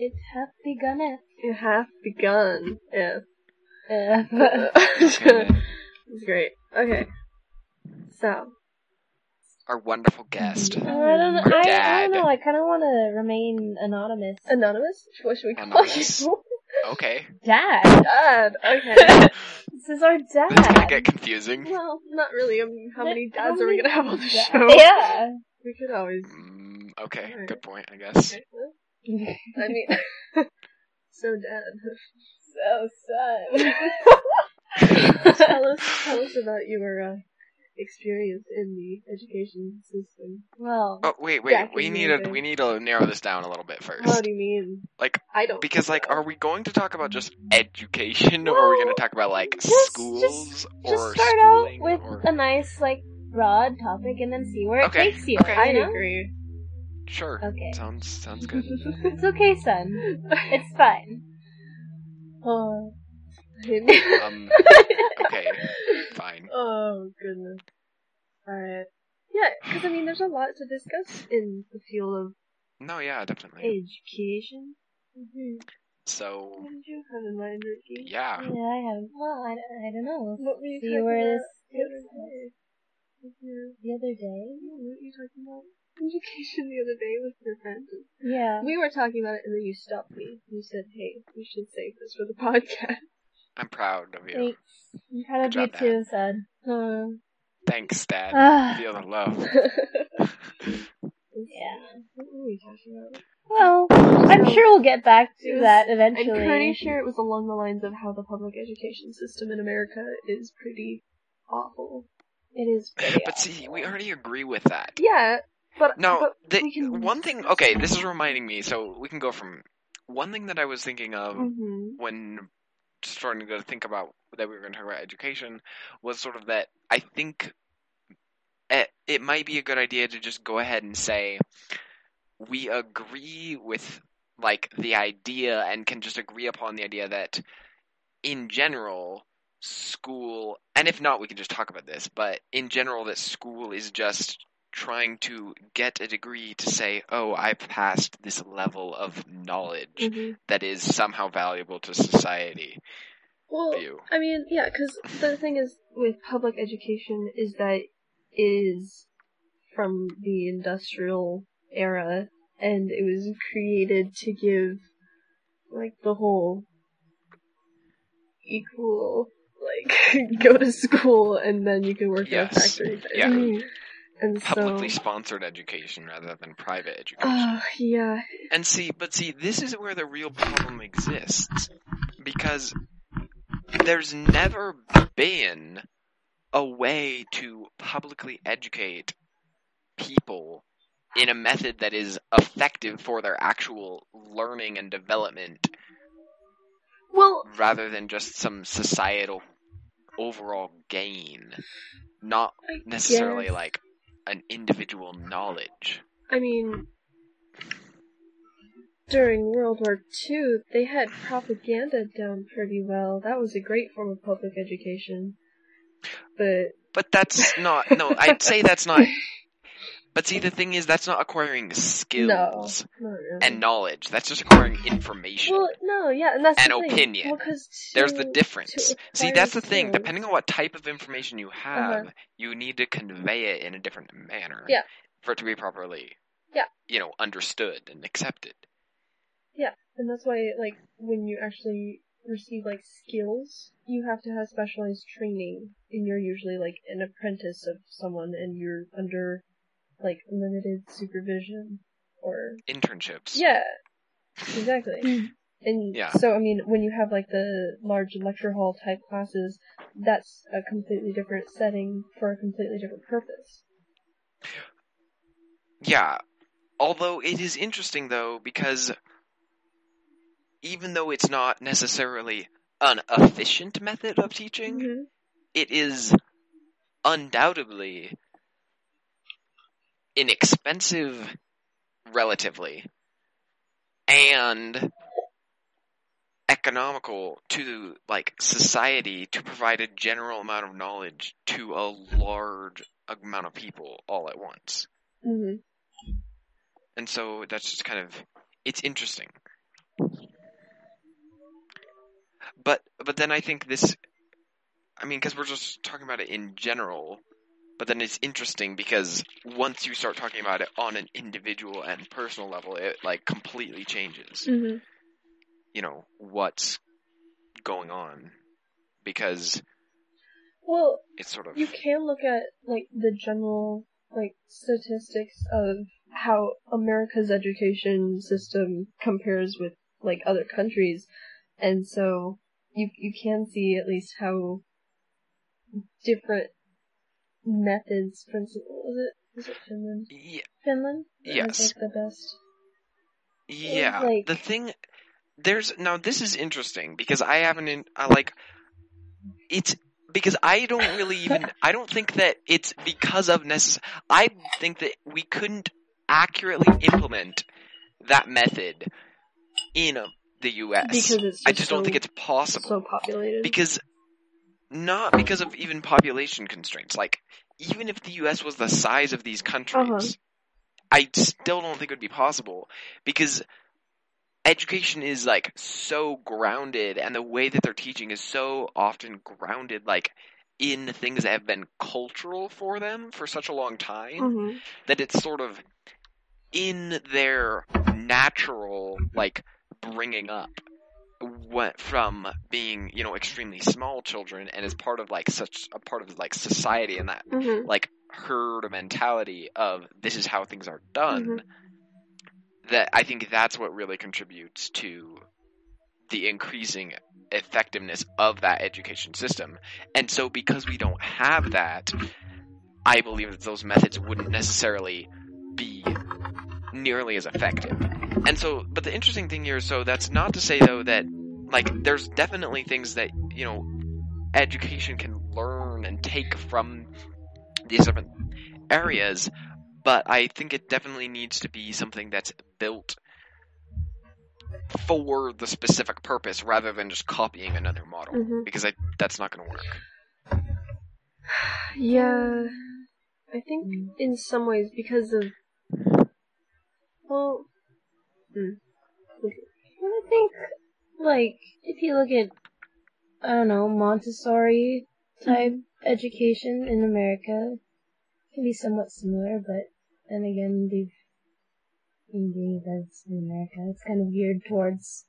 it hath begun It hath begun. Yeah. Uh, it's great. Okay. So. Our wonderful guest. I don't know. Our I, I don't know. I kind of want to remain anonymous. Anonymous? What should we call Anonymous? you? Okay. Dad. Dad. Okay. this is our That's gonna get confusing. well, not really. I mean, how many How dads are we many gonna have on the da- show? Yeah. We could always. Mm, okay, Alright. good point, I guess. Okay, well, I mean, so dad. so sad. tell us, tell us about your uh, experience in the education system. well, Oh wait, wait. Back We need to we need to narrow this down a little bit first. What do you mean? Like, I don't. because like, know. are we going to talk about just education, or are we going to talk about like just- schools just or start out with or? a nice, like, broad topic and then see where Okay, it takes you. okay. I you know? agree. Sure. Okay. Sounds sounds good. It's okay, son. It's fine. Oh. Um. Okay. Fine. Oh goodness. Alright. Yeah, because I mean, there's a lot to discuss in the field of No, yeah, definitely. education. Mm-hmm. So What did you have in mind, Ricky? yeah. Yeah, I have. Well, I, I don't know. What were you See talking where about this the other day? The other day? What were you talking about? Education the other day with your friends. Yeah. We were talking about it, and then you stopped me. You said, "Hey, we should save this for the podcast." I'm proud of you. Thanks. I'm proud of Good you job, too, son. Uh, Thanks, Dad. Ah. Feel the love. Yeah. What were we talking about? Well, I'm sure we'll get back to was- that eventually. I'm pretty sure it was along the lines of how the public education system in America is pretty awful. It is pretty But see, we already agree with that. Yeah, but No, but the, can one thing. Okay, this is reminding me. So we can go from one thing that I was thinking of hmm when starting to think about that we were going to talk about education was sort of that I think it, it might be a good idea to just go ahead and say we agree with like the idea and can just agree upon the idea that in general school and if not we can just talk about this but in general that school is just trying to get a degree to say oh i've passed this level of knowledge hmm that is somehow valuable to society Well, view. I mean, yeah, because the thing is with public education is that it is from the industrial era, and it was created to give like the whole equal like go to school and then you can work in a factory. Yeah. And Publicly so, sponsored education rather than private education. oh yeah, and see, but see, this is where the real problem exists. Because there's never been a way to publicly educate people in a method that is effective for their actual learning and development well, rather than just some societal overall gain. Not necessarily like an individual knowledge. I mean, during World War II, they had propaganda down pretty well. That was a great form of public education. But But that's not, no, I'd say that's not, but see, the thing is, that's not acquiring no, skills not really. and knowledge. That's just acquiring information. well, no, yeah, and that's thing. opinion. Well, 'cause There's the difference. See, that's the thing. skills- Depending on what type of information you have, Uh-huh. you need to convey it in a different manner. Yeah. For it to be properly, Yeah. you know, understood and accepted. Yeah, and that's why, like, when you actually receive, like, skills, you have to have specialized training, and you're usually, like, an apprentice of someone, and you're under, like, limited supervision, or... Internships. Yeah, exactly. And Yeah. so, I mean, when you have, like, the large lecture hall type classes, that's a completely different setting for a completely different purpose. Yeah. Although it is interesting though because even though it's not necessarily an efficient method of teaching, Mm-hmm. it is undoubtedly inexpensive relatively and economical to like society to provide a general amount of knowledge to a large amount of people all at once. Mm-hmm. And so that's just kind of it's interesting but but then I think this. I mean, because we're just talking about it in general, but then it's interesting because once you start talking about it on an individual and personal level, it like completely changes. Mm-hmm. You know what's going on because Well, it's sort of you can look at like the general like statistics of how America's education system compares with like other countries, and so you you can see at least how different methods. principle. was it is it Finland? yeah, Finland Yes. the best. yeah. like- the thing there's now this is interesting because I haven't in, I like it's because I don't really even I don't think that it's because of necess- I think that we couldn't accurately implement that method in the U.S. Because it's just I just don't think it's possible so populated. because not because of even population constraints. Like even if the U.S. was the size of these countries, Uh-huh. I still don't think it would be possible because education is like so grounded, and the way that they're teaching is so often grounded, like in things that have been cultural for them for such a long time Mhm. that it's sort of in their natural like bringing up went from being you know extremely small children and is part of like such a part of like society and that Mhm. like herd mentality of this is how things are done Mhm. that i think that's what really contributes to the increasing effectiveness of that education system and so because we don't have that i believe that those methods wouldn't necessarily be nearly as effective and so but the interesting thing here so that's not to say though that like there's definitely things that you know education can learn and take from these different areas but i think it definitely needs to be something that's built for the specific purpose rather than just copying another model Mhm. because I, that's not going to work Yeah, I think in some ways because of well, hmm. I think, like, if you look at, I don't know, Montessori type education in America, it can be somewhat similar, but then again, we've been doing events in America. It's kind of geared towards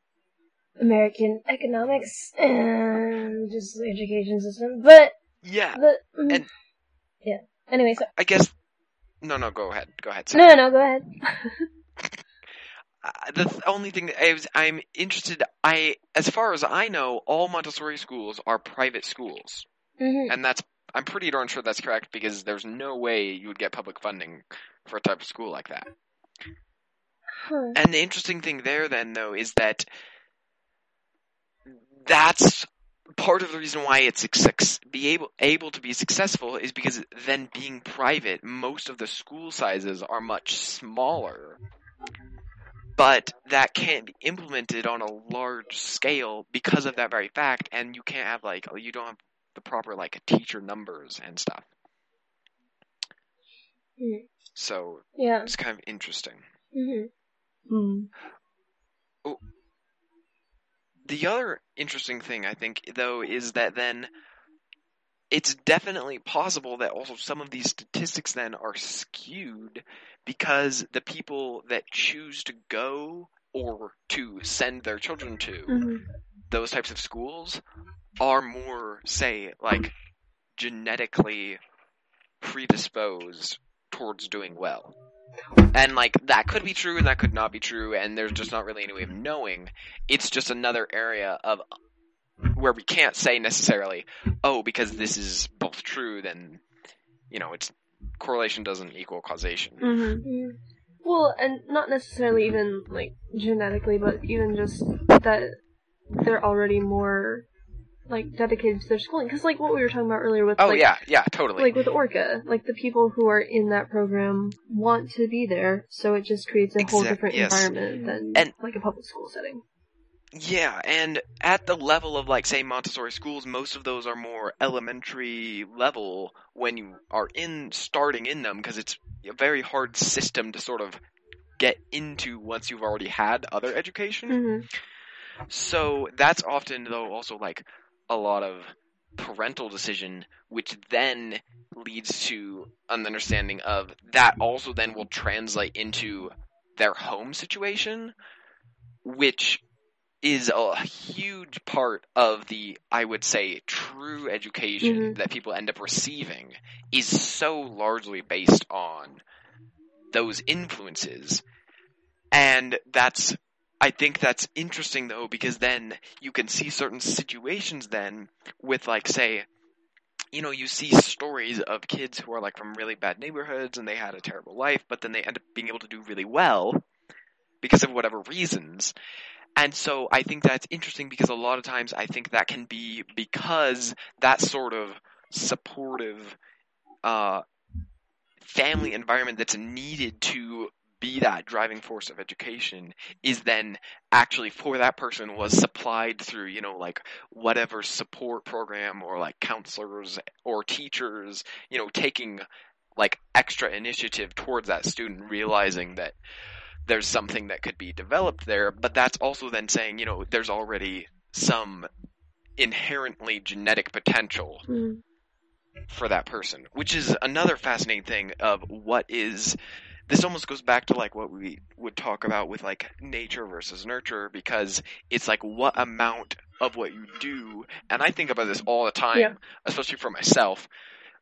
American economics and just the education system. But yeah the mm, And- yeah. Anyway, so i guess no no go ahead go ahead no, no, go ahead. The th- only thing that I was, I'm interested, I, as far as I know, all Montessori schools are private schools, hmm and that's, I'm pretty darn sure that's correct because there's no way you would get public funding for a type of school like that. Huh. And the interesting thing there, then, though, is that that's part of the reason why it's be able able to be successful is because then being private, most of the school sizes are much smaller. But that can't be implemented on a large scale because of that very fact, and you can't have like you don't have the proper like teacher numbers and stuff. Hmm. So Yeah. it's kind of interesting. hmm Hmm. The other interesting thing, I think, though, is that then it's definitely possible that also some of these statistics then are skewed because the people that choose to go or to send their children to Mhm. those types of schools are more, say, like genetically predisposed towards doing well. And like that could be true and that could not be true and there's just not really any way of knowing. It's just another area of where we can't say necessarily, oh, because this is both true, then you know, it's correlation doesn't equal causation. Mhm. Mm. Well, and not necessarily even like genetically, but even just that they're already more like dedicated to their schooling. Because like what we were talking about earlier with Oh like, yeah, yeah, totally. like with Orca, like the people who are in that program want to be there, so it just creates a whole different yes. environment than And- like a public school setting. Yeah, and at the level of like say Montessori schools, most of those are more elementary level when you are in starting in them because it's a very hard system to sort of get into once you've already had other education. Mm-hmm. So that's often though also like a lot of parental decision, which then leads to an understanding of that also then will translate into their home situation, which is a huge part of the, I would say, true education Mhm. that people end up receiving is so largely based on those influences. And that's, I think that's interesting though, because then you can see certain situations then with like, say, you know, you see stories of kids who are like from really bad neighborhoods and they had a terrible life, but then they end up being able to do really well because of whatever reasons. And so I think that's interesting because a lot of times I think that can be because that sort of supportive uh, family environment that's needed to be that driving force of education is then actually for that person was supplied through you know like whatever support program or like counselors or teachers you know taking like extra initiative towards that student realizing that there's something that could be developed there but that's also then saying you know there's already some inherently genetic potential Mm. for that person, which is another fascinating thing of what is this almost goes back to like what we would talk about with like nature versus nurture because it's like what amount of what you do and I think about this all the time, Yeah. especially for myself.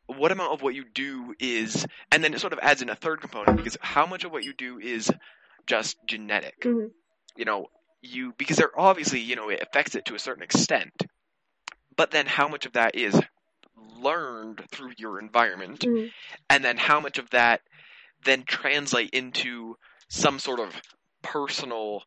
What amount of what you do is and then it sort of adds in a third component because how much of what you do is just genetic. Mhm. You know, you because there obviously, you know, it affects it to a certain extent. But then how much of that is learned through your environment Mhm. and then how much of that then translate into some sort of personal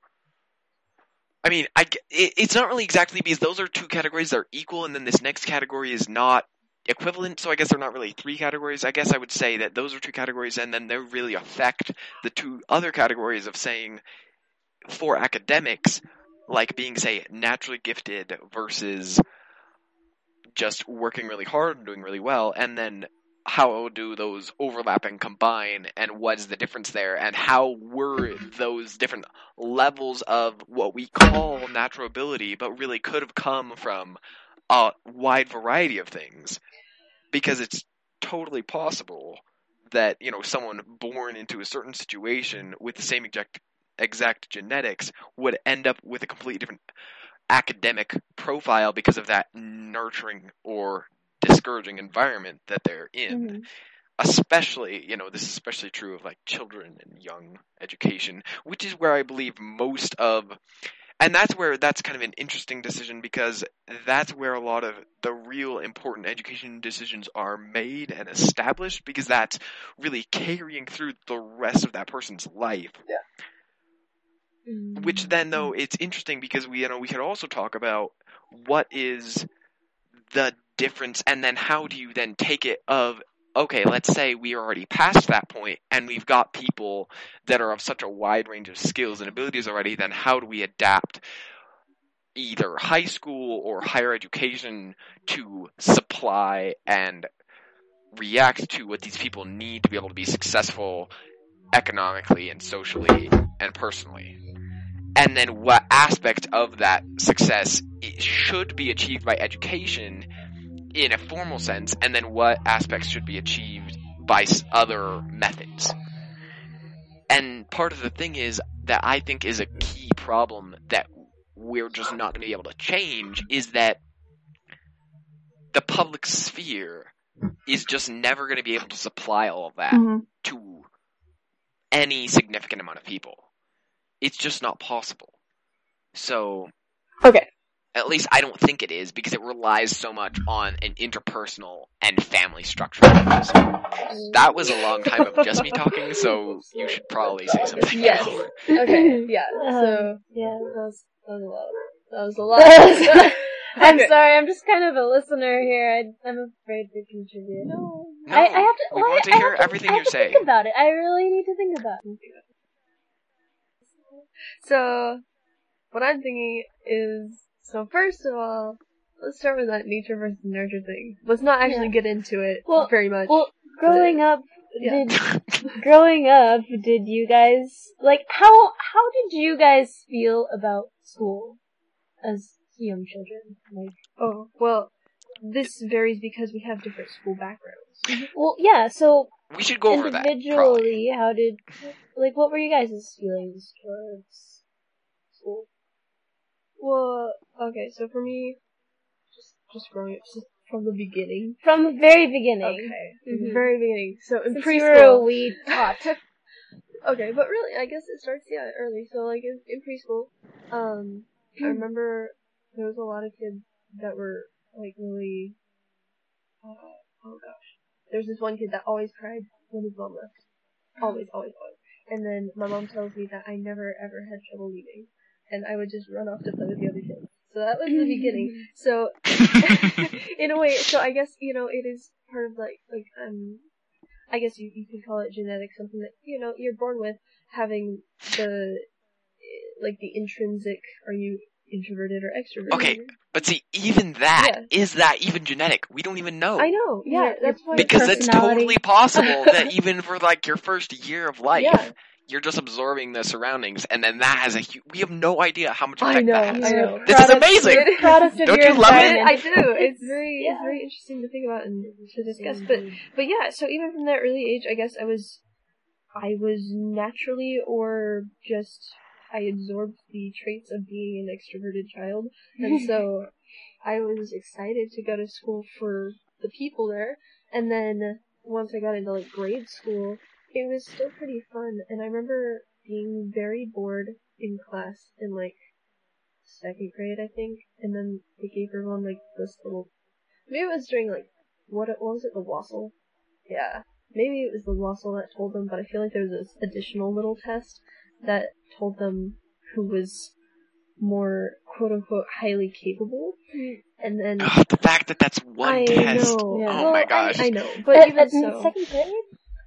I mean, I, g- it, it's not really exactly because those are two categories that are equal, and then this next category is not equivalent. So I guess they're not really three categories. I guess I would say that those are two categories, and then they really affect the two other categories of saying for academics, like being say naturally gifted versus just working really hard and doing really well, and then how do those overlap and combine, and what is the difference there, and how were those different levels of what we call natural ability, but really could have come from a wide variety of things, because it's totally possible that you know someone born into a certain situation with the same exact exact genetics would end up with a completely different academic profile because of that nurturing or discouraging environment that they're in Mhm. especially you know this is especially true of like children and young education which is where i believe most of and that's where that's kind of an interesting decision because that's where a lot of the real important education decisions are made and established because that's really carrying through the rest of that person's life Mm. which then though it's interesting because we you know we could also talk about what is the difference and then how do you then take it of okay let's say we are already past that point and we've got people that are of such a wide range of skills and abilities already then how do we adapt either high school or higher education to supply and react to what these people need to be able to be successful economically and socially and personally? And then what aspect of that success should be achieved by education in a formal sense, and then what aspects should be achieved by other methods. And part of the thing is that I think is a key problem that we're just not going to be able to change is that the public sphere is just never going to be able to supply all of that Mhm. to any significant amount of people. It's just not possible. So, Okay. At least I don't think it is because it relies so much on an interpersonal and family structure. That was a long time of just me talking, so you should probably say something. Yes. now. Okay. Yeah. Um, So yeah, that was, that was a lot. that was a lot. I'm Okay. sorry, I'm just kind of a listener here. I, I'm afraid to contribute. No, I, I have to. we well, want to I hear have to, everything I you have to say. Think about it. I really need to think about it. So, what I'm thinking is, so first of all, let's start with that nature versus nurture thing. Let's not actually Yeah. get into it Well- very much. Well, growing up, Yeah. did growing up, did you guys like how how did you guys feel about school? as young children? Like, Oh, well, this varies because we have different school backgrounds. well, yeah. So We should go over that. Individually, how did like what were you guys' feelings towards school? Well, okay, so for me, just just growing up just from the beginning. From the very beginning. Okay, Mhm. very beginning. So in Since you were a preschool. we taught. okay, but really, I guess it starts yeah early. So like in, in preschool, um, I remember there was a lot of kids that were like really. Uh, oh gosh, there's this one kid that always cried when his mom left. Always, always, always. And then my mom tells me that I never ever had trouble leaving, and I would just run off to play with the other kids. So that was the beginning. So in a way, so I guess you know it is part of like like um, I guess you you could call it genetic, something that you know you're born with having the like the intrinsic. Are you introverted or extroverted? Okay, But see, even that is that even genetic? We don't even know. I know. Yeah, Your- that's why. because it's totally possible that even for like your first year of life, Yeah. you're just absorbing the surroundings, and then that has a hu- we have no idea how much I effect know, that has. I know. This is amazing. Product of Don't your you love it? I do. It's very, Yeah. it's very interesting to think about and to discuss. But, but yeah. So even from that early age, I guess I was, I was naturally or just I absorbed the traits of being an extroverted child, and so I was excited to go to school for the people there. And then once I got into like grade school, it was still pretty fun. And I remember being very bored in class in like second grade, I think. And then they gave everyone like this little. Maybe it was during like what, what was it? The WASL. Yeah, maybe it was the WASL that told them. But I feel like there was this additional little test that told them who was more quote unquote highly capable. And then Ugh, the fact that that's one I test. know. Yeah. Oh Well, my gosh. I, know, but At- even at so, second grade?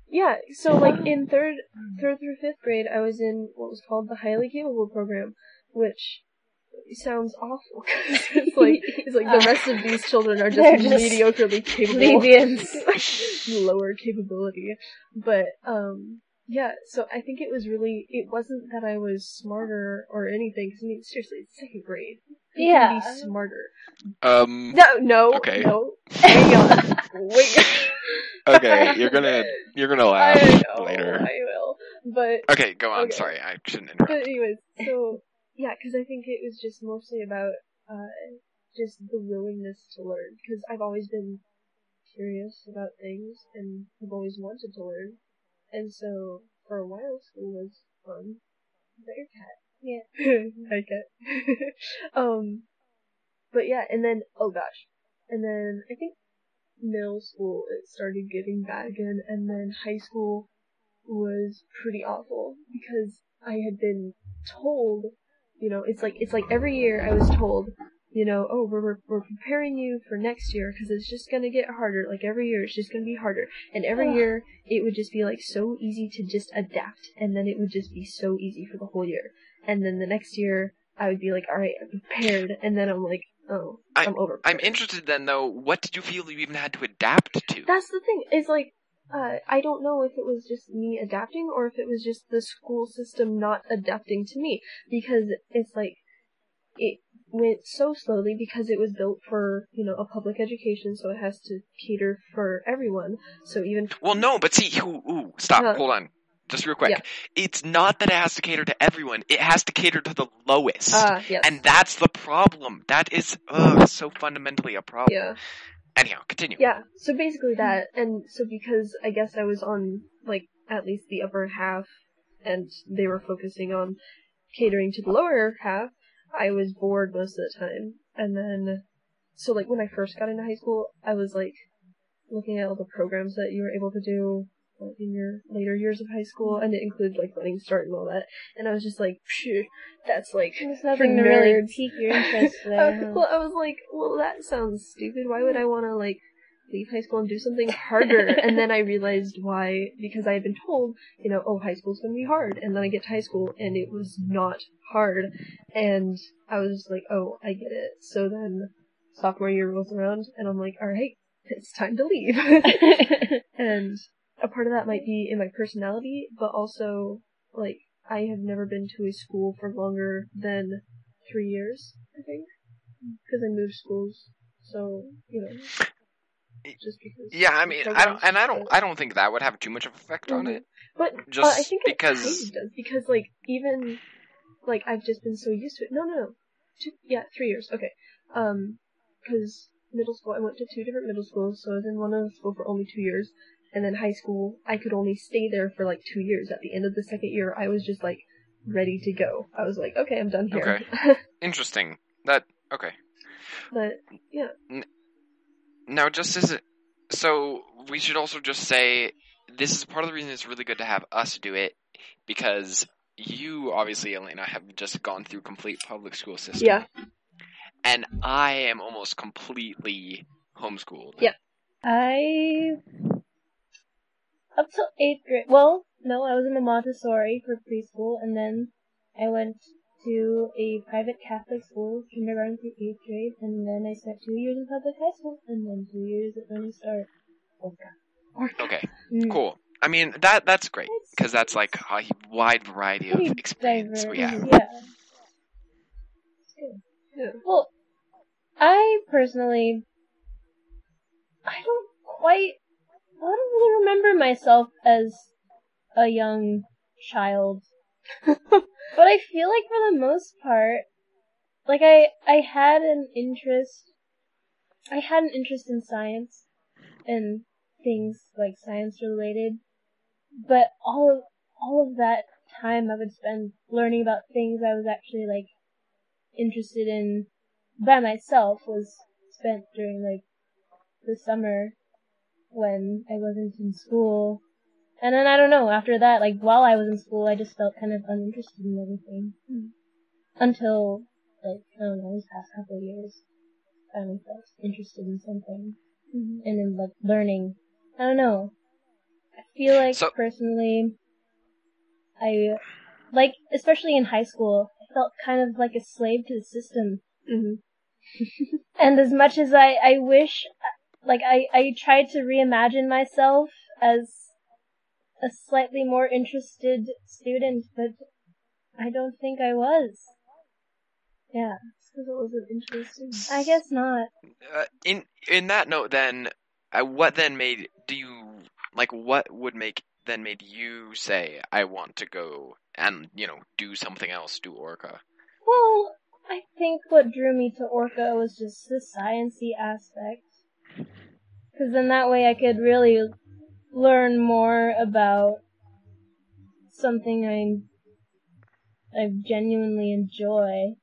yeah. So like in third, third through fifth grade, I was in what was called the highly capable program, which sounds awful because it's like it's like the rest of these children are just, just mediocrely capable, Plebeians. lower capability. But um, yeah. So I think it was really it wasn't that I was smarter or anything. Because I mean, seriously, it's second grade. You Yeah. can be smarter. Um. No, no, Okay. no. Hang on. Wait. Okay, you're gonna you're gonna I laugh know, later. I will. But Okay, go on. Okay. Sorry, I shouldn't interrupt. but anyways, so yeah, because I think it was just mostly about uh just the willingness to learn. Because I've always been curious about things and I've always wanted to learn, and so for a while school was fun. Your cat? Yeah. Hi cat. um, but yeah, and then oh gosh, and then I think middle school it started getting bad again, and then high school was pretty awful because I had been told, you know, it's like it's like every year I was told, you know, oh we're we're, we're preparing you for next year because it's just gonna get harder. Like every year it's just gonna be harder, and every Ugh. year it would just be like so easy to just adapt, and then it would just be so easy for the whole year, and then the next year I would be like, all right, I'm prepared, and then I'm like, oh, I- I'm over. I'm interested then, though. What did you feel you even had to adapt to? That's the thing. Is like, uh, I don't know if it was just me adapting or if it was just the school system not adapting to me because it's like it went so slowly because it was built for you know a public education, so it has to cater for everyone. So even Well, no, but see, ooh, ooh, stop, Uh, hold on, just real quick. yeah. It's not that it has to cater to everyone; it has to cater to the lowest, ah yes, and that's the problem. That is, ugh, so fundamentally a problem. yeah. Anyhow, continue. Yeah, so basically that, and so because I guess I was on, like, at least the upper half, and they were focusing on catering to the lower half, I was bored most of the time. And then, so like when I first got into high school, I was like, looking at all the programs that you were able to do like, in your later years of high school, and it included like Running Start and all that, and I was just like, that's like, There's nothing to really pique your interest there. huh? well, I was like, well, that sounds stupid. Why would I want to like leave high school and do something harder? and then I realized why, because I had been told, you know, oh, high school's gonna be hard. And then I get to high school and it was not hard. And I was like, oh, I get it. So then sophomore year rolls around and I'm like, alright, it's time to leave. and a part of that might be in my personality, but also, like, I have never been to a school for longer than three years, I think, because I moved schools. So you know, just because. Yeah, I mean, I don't, and I don't, I don't think that would have too much of effect on Mhm. it. But uh, Just I think because- it kind of does because like even like I've just been so used to it. No, no, no. Two, yeah, three years. Okay. Um, because middle school I went to two different middle schools, so I was in one of the school for only two years, and then high school I could only stay there for like two years. At the end of the second year, I was just like ready to go. I was like, okay, I'm done here. Okay. Interesting. That okay. but yeah, Now, just as it, so, we should also just say this is part of the reason it's really good to have us do it because you, obviously, Elena, have just gone through complete public school system. yeah, And I am almost completely homeschooled. Yeah. I up till eighth grade. Well, no, I was in a Montessori for preschool, and then I went to a private Catholic school, kindergarten through eighth grade, and then I spent two years in public high school, and then two years at Running Start. Orca. Okay, Mm. cool. I mean, that that's great because that's like a wide variety of experience we have. Yeah. It's good. yeah. Well, I personally, I don't quite, I don't really remember myself as a young child. But I feel like for the most part, like I, I had an interest, I had an interest in science and things like science related, but all of, all of that time I would spend learning about things I was actually like interested in by myself was spent during like the summer when I wasn't in school. And then I don't know, after that, like while I was in school, I just felt kind of uninterested in everything. Until, like, I don't know, these past couple of years, finally felt interested in something. Mhm. And then like learning. I don't know. I feel like So- personally, I, like, especially in high school, I felt kind of like a slave to the system. Mhm. And as much as I, I wish, like, I, I tried to reimagine myself as a slightly more interested student, but I don't think I was. Yeah, Because it wasn't interesting. I guess not. Uh, in in that note, then, uh, what then made do you like? What would make then made you say I want to go and you know do something else, do Orca? Well, I think what drew me to Orca was just the sciencey aspect. Cause then that way I could really learn more about something I I genuinely enjoy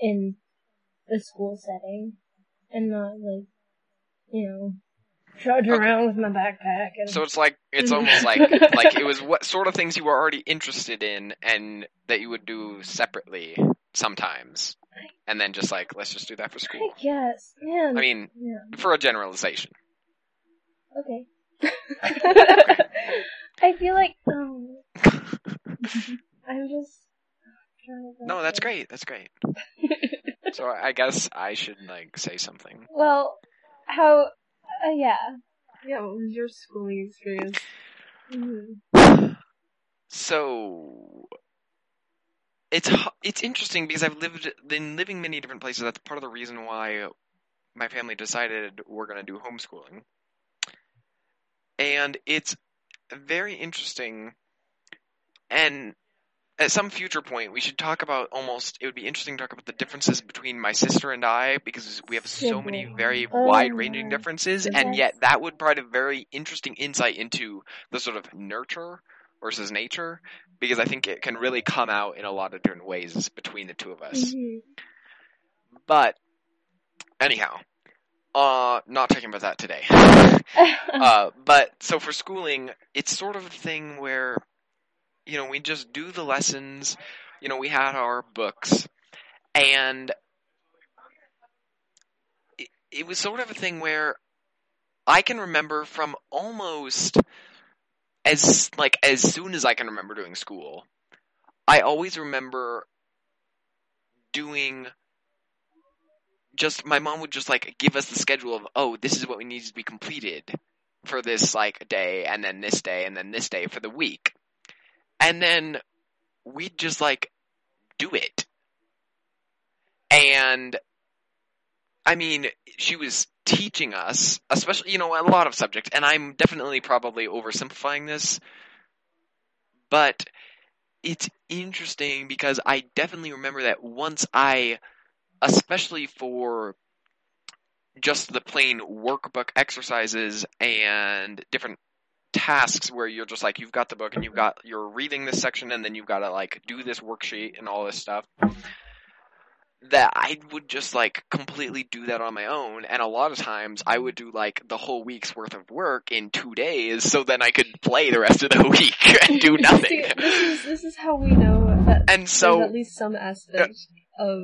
in the school setting, and not like you know trudge Okay. around with my backpack and So it's like it's almost like like it was what sort of things you were already interested in and that you would do separately sometimes, and then just like let's just do that for school. I guess, man. I mean, yeah. for a generalization. Okay. I feel like um, I'm just. No, that's great. That's great. So I guess I should like say something. Well, how? Uh, yeah. Yeah, what was your schooling experience? Mhm. So it's h- it's interesting because I've lived been living many different places. That's part of the reason why my family decided we're going to do homeschooling. And it's very interesting and at some future point we should talk about almost it would be interesting to talk about the differences between my sister and I because we have so many very Oh wide ranging differences and yet that would provide a very interesting insight into the sort of nurture versus nature because I think it can really come out in a lot of different ways between the two of us. Mhm. But anyhow, uh not talking about that today. uh but so for schooling, it's sort of a thing where you know, we just do the lessons, you know, we had our books and it, it was sort of a thing where I can remember from almost as like as soon as I can remember doing school, I always remember doing just my mom would just like give us the schedule of oh this is what we need to be completed for this like day and then this day and then this day for the week. And then we'd just like do it. And I mean, she was teaching us, especially, you know, a lot of subjects, and I'm definitely probably oversimplifying this, but it's interesting because I definitely remember that once I, especially for just the plain workbook exercises and different tasks where you're just like you've got the book and you've got you're reading this section and then you've got to like do this worksheet and all this stuff that I would just like completely do that on my own and a lot of times I would do like the whole week's worth of work in 2 days so then I could play the rest of the week and do nothing. See, this is this is how we know that And so at least some aspect uh, of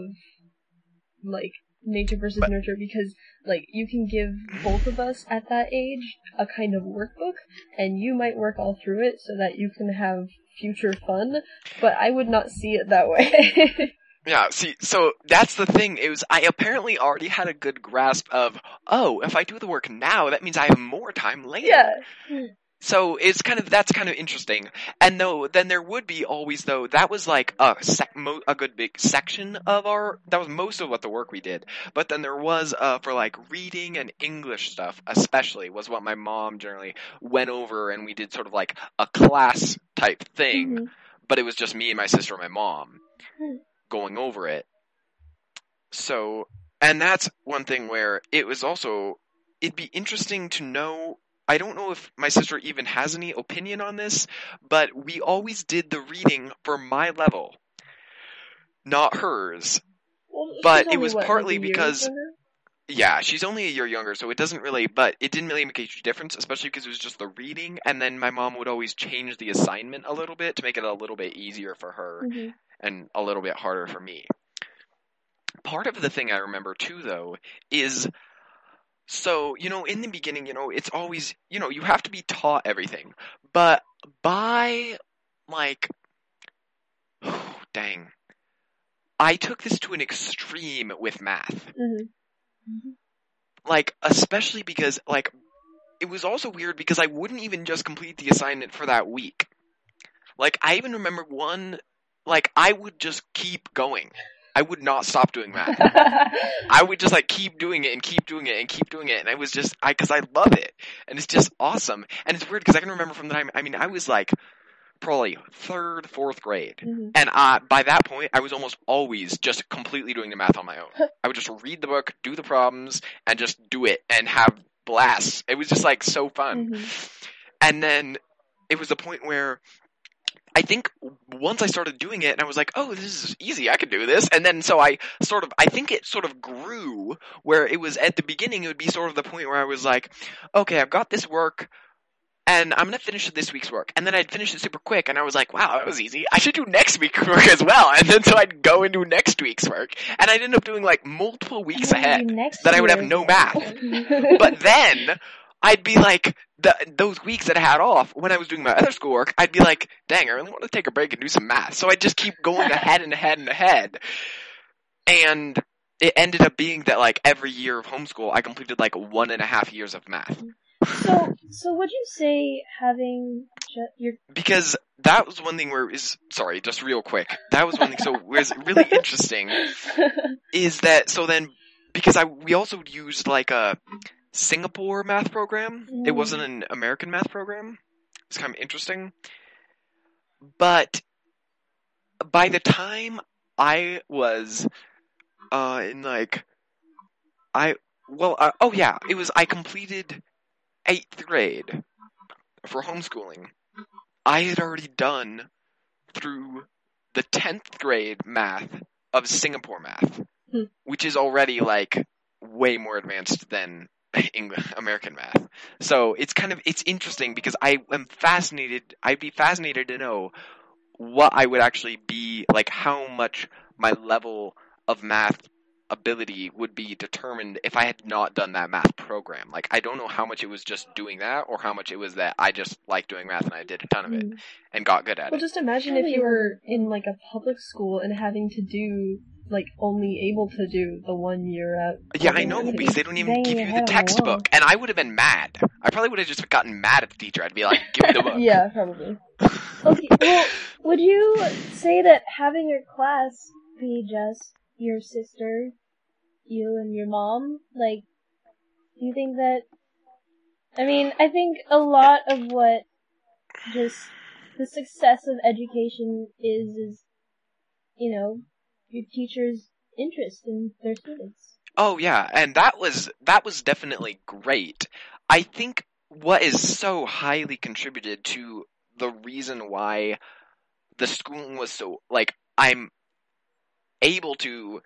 like nature versus But- nurture because like you can give both of us at that age a kind of workbook and you might work all through it so that you can have future fun but I would not see it that way. Yeah, see, so that's the thing. It was I apparently already had a good grasp of, oh, if I do the work now, that means I have more time later. yeah. So it's kind of that's kind of interesting. And though then there would be always though that was like a sec, mo- a good big section of our that was most of what the work we did. But then there was uh for like reading and English stuff especially was what my mom generally went over and we did sort of like a class type thing Mhm. but it was just me and my sister and my mom Hmm. going over it. So, and that's one thing where it was also, it'd be interesting to know. I don't know if my sister even has any opinion on this, but we always did the reading for my level, not hers. Well, But it was what, partly like because- Yeah, she's only a year younger, so it doesn't really, but it didn't really make a huge difference, especially because it was just the reading, and then my mom would always change the assignment a little bit to make it a little bit easier for her Mhm. and a little bit harder for me. Part of the thing I remember too, though, is so, you know, in the beginning, you know, it's always, you know, you have to be taught everything. But by, like, oh, dang. I took this to an extreme with math. Mhm. Like, especially because, like, it was also weird because I wouldn't even just complete the assignment for that week. Like, I even remember one, like, I would just keep going. I would not stop doing math. I would just like keep doing it and keep doing it and keep doing it, and I was just I because I love it, and it's just awesome, and it's weird because I can remember from the time I mean I was like probably third fourth grade, Mhm. and uh, by that point I was almost always just completely doing the math on my own. I would just read the book, do the problems, and just do it and have blasts. It was just like so fun, Mhm. and then it was the point where. I think once I started doing it and I was like, oh, this is easy, I could do this. And then so I sort of, I think it sort of grew where it was at the beginning, it would be sort of the point where I was like, okay, I've got this work and I'm going to finish this week's work. And then I'd finish it super quick and I was like, wow, that was easy. I should do next week's work as well. And then so I'd go and do next week's work. And I'd end up doing like multiple weeks ahead. that I would have no math. But then I'd be like, the, those weeks that I had off when I was doing my other schoolwork, I'd be like, dang, I really want to take a break and do some math. So I'd just keep going ahead and ahead and ahead. And it ended up being that like every year of homeschool, I completed like one and a half years of math. So, so would you say having your Because that was one thing where is sorry, just real quick. That was one thing. So was really interesting is that so then because I we also used like a Singapore math program. It Mm. wasn't an American math program. It's kind of interesting. But by the time I was uh in like I well uh, oh yeah, it was I completed 8th grade for homeschooling. I had already done through the 10th grade math of Singapore math, Hmm. which is already like way more advanced than English, American math. So it's kind of it's interesting because I am fascinated. I'd be fascinated to know what I would actually be like, how much my level of math ability would be determined if I had not done that math program. Like I don't know how much it was just doing that or how much it was that I just like doing math and I did a ton of it Mm. and got good at Well, it. Well just imagine if you were in like a public school and having to do like only able to do the one year at. Yeah, I know because they don't even Bang give you the textbook, and I would have been mad. I probably would have just gotten mad at the teacher. I'd be like, "Give me the book." yeah, probably. okay? Well, would you say that having your class be just your sister, you and your mom? Like, do you think that? I mean, I think a lot of what just the success of education is is, you know, your teachers' interest in their students. Oh yeah, and that was that was definitely great. I think what is so highly contributed to the reason why the schooling was so like I'm able to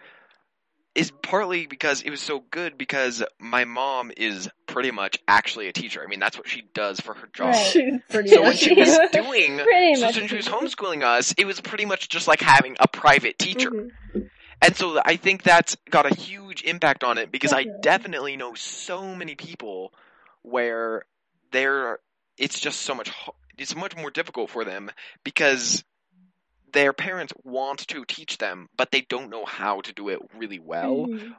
is partly because it was so good because my mom is pretty much actually a teacher. I mean, that's what she does for her job. Right. So when she was doing, so much when she was homeschooling us, it was pretty much just like having a private teacher. Mhm. And so I think that's got a huge impact on it because I Definitely. definitely know so many people where they're it's just so much h- it's much more difficult for them because their parents want to teach them but they don't know how to do it really well Mhm.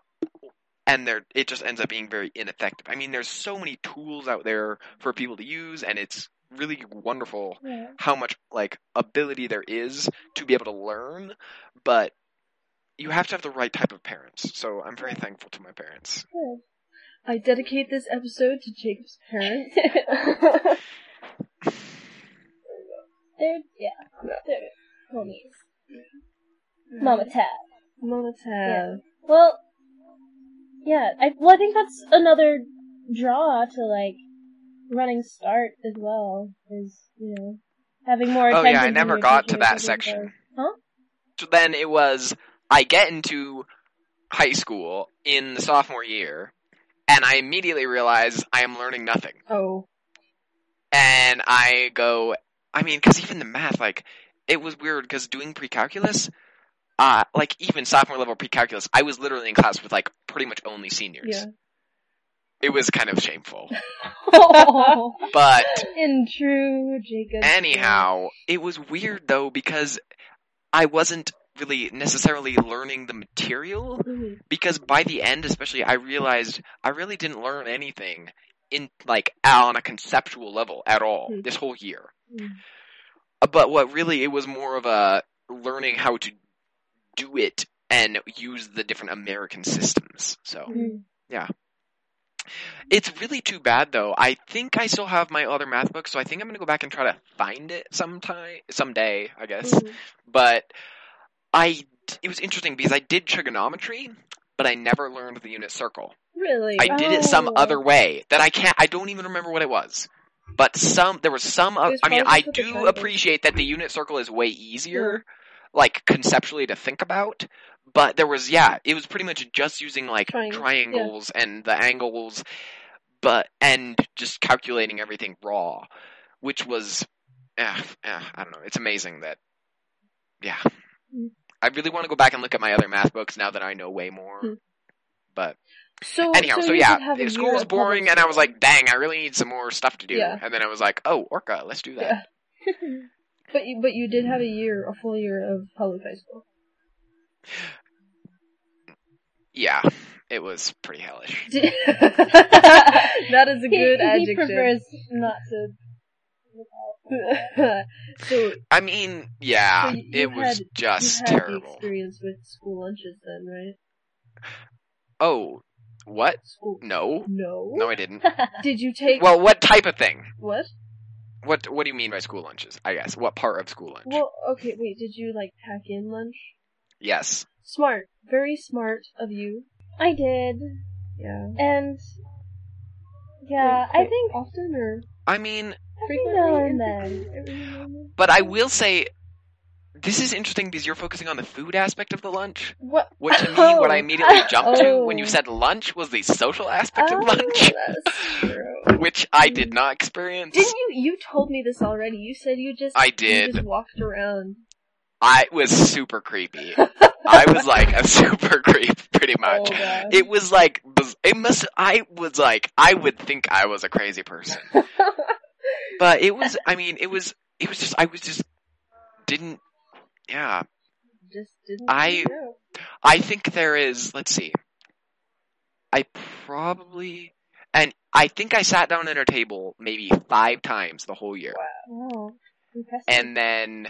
And they're it just ends up being very ineffective. I mean there's so many tools out there for people to use and it's really wonderful Yeah. how much like ability there is to be able to learn, but you have to have the right type of parents. So I'm very thankful to my parents. Good. I dedicate this episode to Jacob's parents. They're yeah, they're homies. Mama Tab. Mama Tab. Well, yeah. I well, I think that's another draw to like running start as well. Is you know having more. Oh yeah, I never got to that section. Huh? So then it was I get into high school in the sophomore year, and I immediately realize I am learning nothing. Oh. And I go, I mean, because even the math, like, it was weird because doing pre-calculus, uh, like even sophomore level pre-calculus, I was literally in class with like pretty much only seniors. Yeah. It was kind of shameful. Oh, But in true Jacob. anyhow, it was weird though because I wasn't really necessarily learning the material Mhm. because by the end especially I realized I really didn't learn anything in like on a conceptual level at all Hmm. this whole year. Mm. Uh, But what really it was more of a learning how to do it and use the different American systems. So Mhm. It's really too bad though. I think I still have my other math book, so I think I'm gonna go back and try to find it sometime, someday, I guess. Mhm. But I, it was interesting because I did trigonometry, but I never learned the unit circle. Really? I did it some Oh. other way that I can't. I don't even remember what it was. But some there was some. Was I mean, I just with the do appreciate that the unit circle is way easier, like conceptually to think about. But there was yeah, it was pretty much just using like Triangles, triangles and the angles, but and just calculating everything raw, which was, eh, eh, I don't know. It's amazing that, yeah. Mm. I really want to go back and look at my other math books now that I know way more. Hmm. But So anyhow, so, you yeah, school was boring, and I was like, dang, I really need some more stuff to do. Yeah. And then I was like, oh, Orca, let's do that. Yeah. But you, but you did have a year, a full year of public high school. Yeah, it was pretty hellish. that is a He- good he, adjective. prefers not to. so I mean, yeah, So you- it you was had- just you had terrible. experience with school lunches then, right? Oh, what? School. No, No. no, I didn't. Did you take Well, what type of thing? what? What What do you mean by school lunches? I guess what part of school lunch? Well, okay, wait. Did you like pack in lunch? yes. Smart, very smart of you. I did, Yeah. and yeah, Wait, I think often or I mean, every frequently. now and then. every now and then? but I will say, this is interesting because you're focusing on the food aspect of the lunch, What? which to me, what I Oh. immediately jumped to when you Oh. said lunch was the social aspect of Oh, lunch, that's true. Which I did not experience. Didn't you? You told me this already. You said you just. I did. just walked around. I was super creepy. I was like a super creep, pretty oh, much. Oh, It was like it must. I was like I would think I was a crazy person, but it was. I mean, it was. It was just. I was just didn't. Yeah, just didn't. I- I think there is. Let's see. I probably and I think I sat down at a table maybe five times the whole year, Wow, and then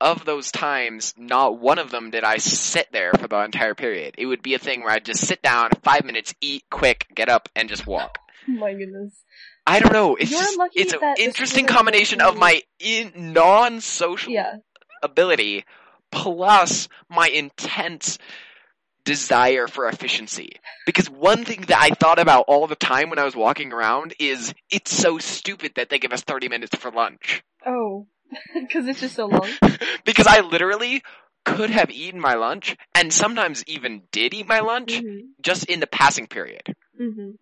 of those times, not one of them did I sit there for the entire period. It would be a thing where I'd just sit down, five minutes, eat, quick, get up, and just walk. Oh my goodness. I don't know. It's You're just, it's an interesting combination of my in, non-social Yeah. ability plus my intense desire for efficiency. Because one thing that I thought about all the time when I was walking around is it's so stupid that they give us 30 minutes for lunch. Oh. Because it's just so long. because I literally could have eaten my lunch and sometimes even did eat my lunch hmm just in the passing period. hmm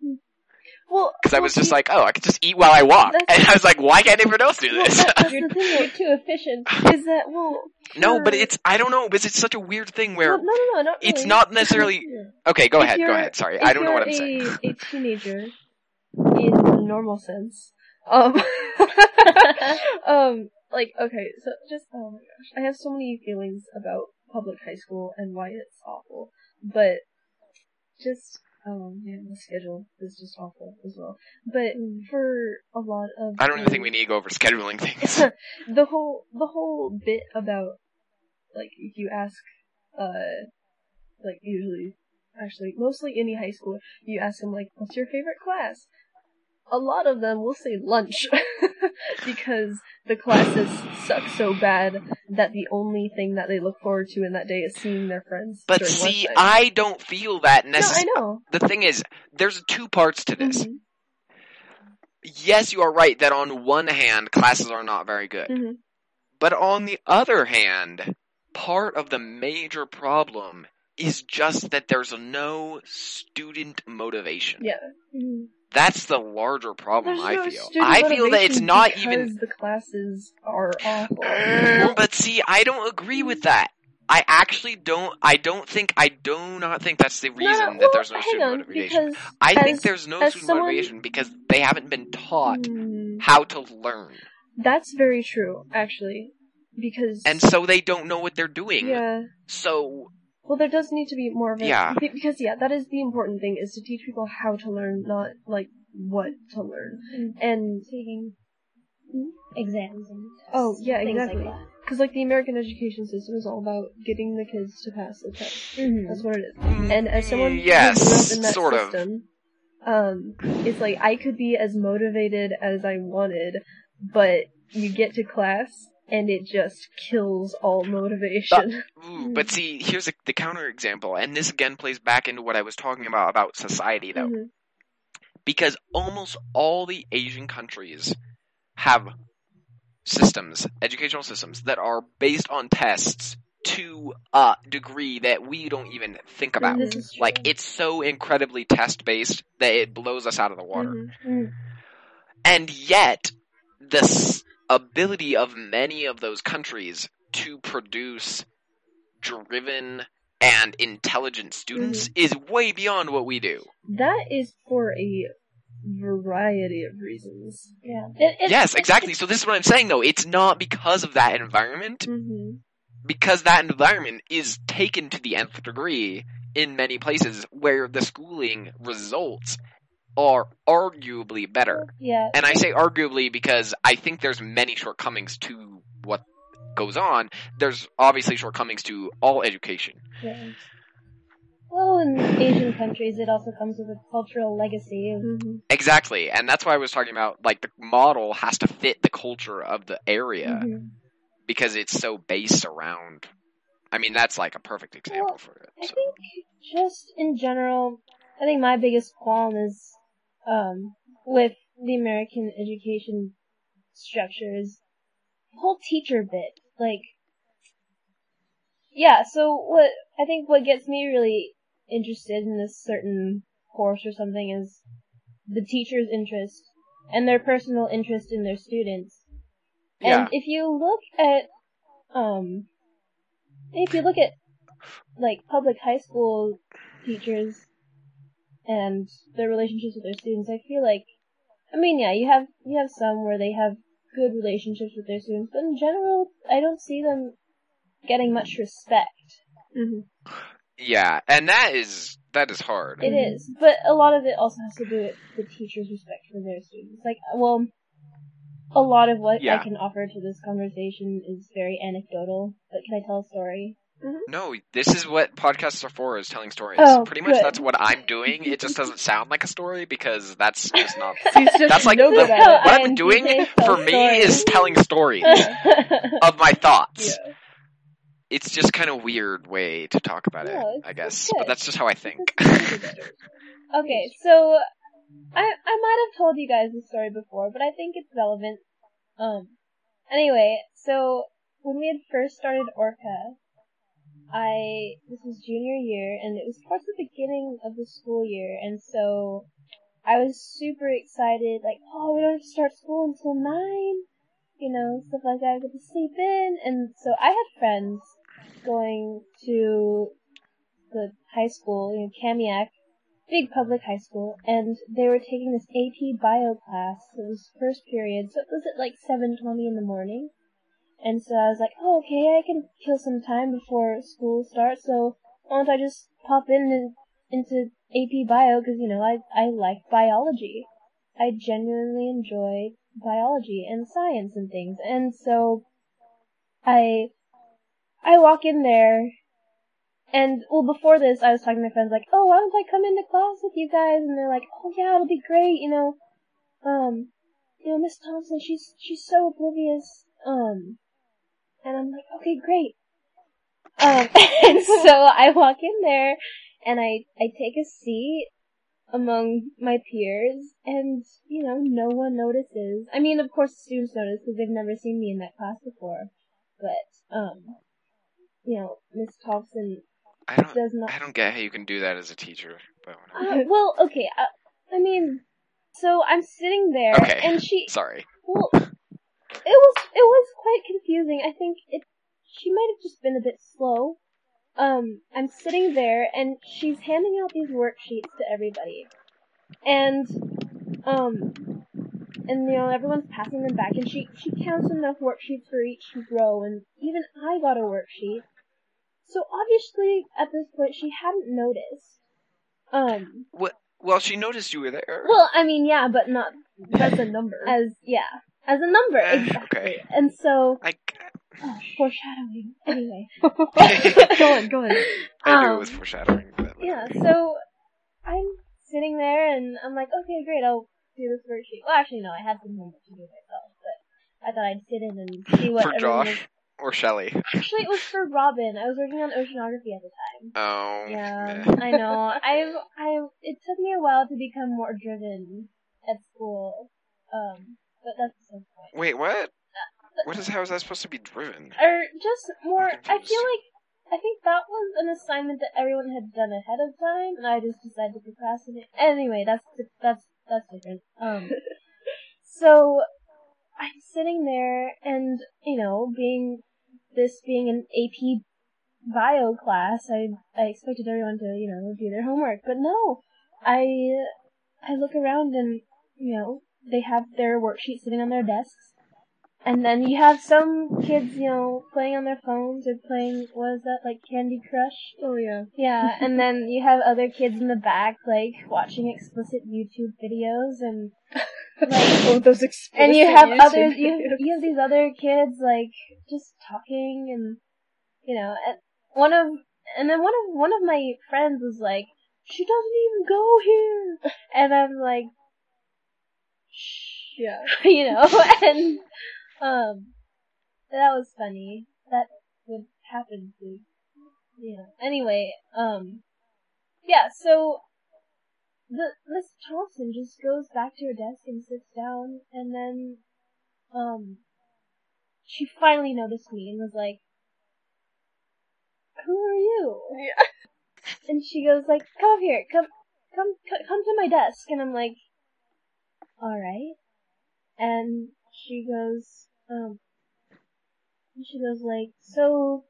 Well, Because I was just see, like, oh, I could just eat while I walk. And I was like, why can't everyone else do this? that's You're, you're too efficient. Is that well? no, but it's, I don't know, because it's such a weird thing where well, no, no, no, not it's not necessarily, okay, go If ahead, go ahead, sorry. I don't know what I'm a, saying. a teenager in the normal sense, um, um, like okay, so just oh my gosh, I have so many feelings about public high school and why it's awful, but just oh yeah, the schedule is just awful as well. But for a lot of I don't even think we need to go over scheduling things. the whole the whole bit about like if you ask uh like usually actually mostly any high school you ask them like what's your favorite class a lot of them will say lunch because the classes suck so bad that the only thing that they look forward to in that day is seeing their friends But see. I don't feel that no i know The thing is, there's two parts to this. Mhm, Yes, you are right that on one hand, classes are not very good. mhm. But on the other hand, part of the major problem is just that there's no student motivation. yeah That's the larger problem, There's I no feel. I feel that it's not even. the classes are awful but see, I don't agree with that. I actually don't. I don't think. I do not think that's the reason no, that well, there's no student on, motivation. I think there's no as student someone- motivation because they haven't been taught Mm, how to learn, that's very true, actually. Because and so they don't know what they're doing. yeah, So well, there does need to be more of a Yeah. because yeah, that is the important thing is to teach people how to learn, not like what to learn. And Taking exams and Oh, yeah, exactly. Because like the American education system is all about getting the kids to pass the test. that. Mhm. That's what it is. And as someone yes, who grew up in that sort of. system, um, it's like I could be as motivated as I wanted, but you get to class and it just kills all motivation. Ooh, but see, here's a, the counter example, and this again plays back into what I was talking about about society, though, Mhm. because almost all the Asian countries have systems, educational systems that are based on tests to a degree that we don't even think about. This. Like it's so incredibly test based that it blows us out of the water. Mhm. Mm. And yet, the s- ability of many of those countries to produce driven and intelligent students is way beyond what we do. That is for a variety of reasons. Yeah. It, it, yes, exactly. So this is what I'm saying though. It's not because of that environment, Mm-hmm. because that environment is taken to the nth degree in many places where the schooling results are arguably better. Yeah. And I say arguably because I think there's many shortcomings to what goes on. There's obviously shortcomings to all education. yeah. Well, in Asian countries, it also comes with a cultural legacy Mm-hmm. Exactly. And that's why I was talking about like the model has to fit the culture of the area Mhm. because it's so based around I mean that's like a perfect example Well, for it. I think just in general, I think my biggest qualm is um, with the American education structures, the whole teacher bit. Like, yeah. So what I think what gets me really interested in this certain course or something is the teacher's interest and their personal interest in their students. Yeah. And if you look at, um, if you look at like public high school teachers and their relationships with their students, I feel like, I mean, yeah, you have you have some where they have good relationships with their students, but in general, I don't see them getting much respect. Mm-hmm. Yeah, and that is that is hard. It is, but a lot of it also has to do with the teacher's respect for their students. Like, well, a lot of what Yeah. I can offer to this conversation is very anecdotal. But can I tell a story? No, this is what podcasts are for, is telling stories. Oh, Pretty much good. that's what I'm doing. It just doesn't sound like a story because that's just not. just that's like the- good how at it. What I'm doing for me stories. is telling stories of my thoughts. Yeah. It's just kind of weird way to talk about it, No, I guess. But that's just how I think. okay, so I I might have told you guys this story before, but I think it's relevant. Um, anyway, so when we had first started Orca, I this was junior year, and it was towards the beginning of the school year, and so I was super excited, like, oh, we don't have to start school until nine, you know, stuff like that. I get to sleep in, and so I had friends going to the high school, you know, Kamiak, big public high school, and they were taking this AP bio class. It was first period, so it was at like 7.20 in the morning. And so I was like, oh, okay, I can kill some time before school starts, so why don't I just pop in into AP bio, because, you know, I, I like biology. I genuinely enjoy biology and science and things, and so I, I walk in there, and well, before this, I was talking to my friends like, "Oh, why don't I come into class with you guys?" And they're like, "Oh yeah, it'll be great." You know, um, you know, Miss Thompson, she's she's so oblivious. Um, and I'm like, "Okay, great." Um, and so I walk in there, and I I take a seat among my peers, and you know, no one notices. I mean, of course, students notice because they've never seen me in that class before, but um, you know, Miss Thompson I don't. does not. I don't get how you can do that as a teacher. But Uh, well, okay. Uh, I mean, so I'm sitting there, Okay. and she. sorry. Well, it was it was quite confusing. I think it. She might have just been a bit slow. Um, I'm sitting there, and she's handing out these worksheets to everybody, and um, and you know everyone's passing them back, and she she counts enough worksheets for each row, and even I got a worksheet. So obviously, at this point, she hadn't noticed. Um. Well, she noticed you were there. Well, I mean, yeah, but not That's a number. as yeah as a number Eh, exactly. okay. And so I, oh, foreshadowing. Anyway, go on, go on. I knew Um, it was foreshadowing. But yeah. So I'm sitting there, and I'm like, okay, great, I'll do this worksheet. Well, actually, no, I had some homework to do myself, but I thought I'd sit in and see what For Josh? or Shelley? Actually, it was for Robin. I was working on oceanography at the time. Oh. Yeah. I know. I've, I. It took me a while to become more driven at school. Um, but that's the same point. Wait, what? What is? How is that supposed to be driven? or just more. I'm I confused. feel like I think that was an assignment that everyone had done ahead of time, and I just decided to procrastinate. Anyway, that's that's that's different. Um, so I'm sitting there, and you know, being this being an AP bio class, I I expected everyone to you know do their homework, but no, I I look around and you know they have their worksheets sitting on their desks. And then you have some kids, you know, playing on their phones or playing, what is that, like Candy Crush? Oh yeah. Yeah, and then you have other kids in the back, like, watching explicit YouTube videos and, like, oh, those explicit and you have YouTube others, you have, you have these other kids, like, just talking and, you know, and one of, and then one of, one of my friends was like, she doesn't even go here! And I'm like, Yeah. you know, and um, that was funny. That would happen to, you know. Anyway, um, yeah. So the Miss Thompson just goes back to her desk and sits down, and then um, she finally noticed me and was like, "Who are you?" Yeah. And she goes like, "Come here, come, come, come to my desk." And I'm like, "All right." And she goes, um, she goes like, "So,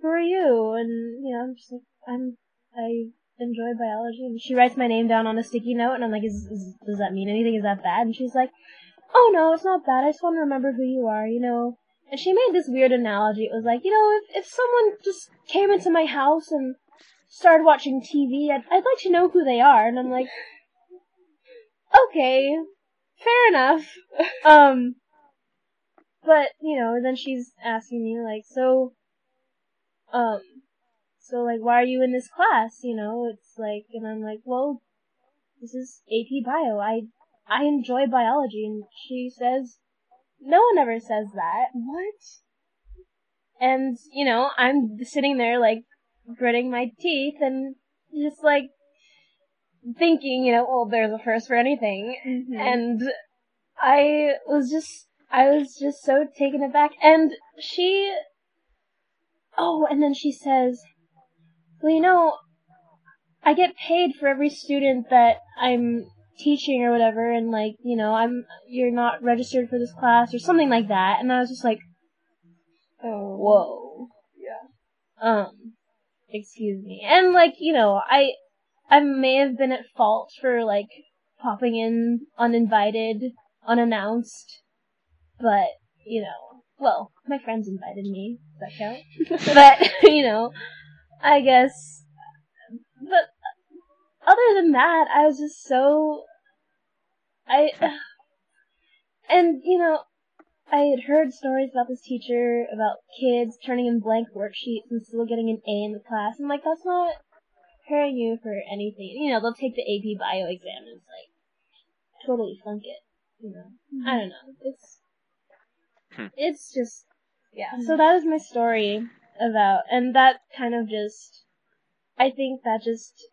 who are you?" And you know, I'm just like, "I'm, I enjoy biology." And she writes my name down on a sticky note, and I'm like, is, is, "Does that mean anything? Is that bad?" And she's like, "Oh no, it's not bad. I just want to remember who you are, you know." And she made this weird analogy. It was like, you know, if if someone just came into my house and started watching TV, I'd, I'd like to know who they are. And I'm like, okay, fair enough. Um, but you know, then she's asking me like, so, um, so like, why are you in this class? You know, it's like, and I'm like, well, this is AP Bio. I I enjoy biology, and she says, no one ever says that. What? And you know, I'm sitting there like gritting my teeth and just like thinking, you know, well, there's a first for anything, Mhm. and I was just, I was just so taken aback. And she, oh, and then she says, well, you know, I get paid for every student that I'm teaching or whatever, and like, you know, I'm, you're not registered for this class or something like that. And I was just like, oh. whoa. Yeah. Um, excuse me. And like, you know, I, I may have been at fault for like popping in uninvited, unannounced, but, you know, well, my friends invited me. Does that count? but, you know, I guess, but other than that, I was just so, I, and, you know, I had heard stories about this teacher, about kids turning in blank worksheets and still getting an A in the class. I'm like, that's not preparing you for anything. You know, they'll take the AP bio exam and it's like, totally flunk it. You know, I don't know. It's, Hmm. it's just, yeah. So that is my story about, and that kind of just, I think that just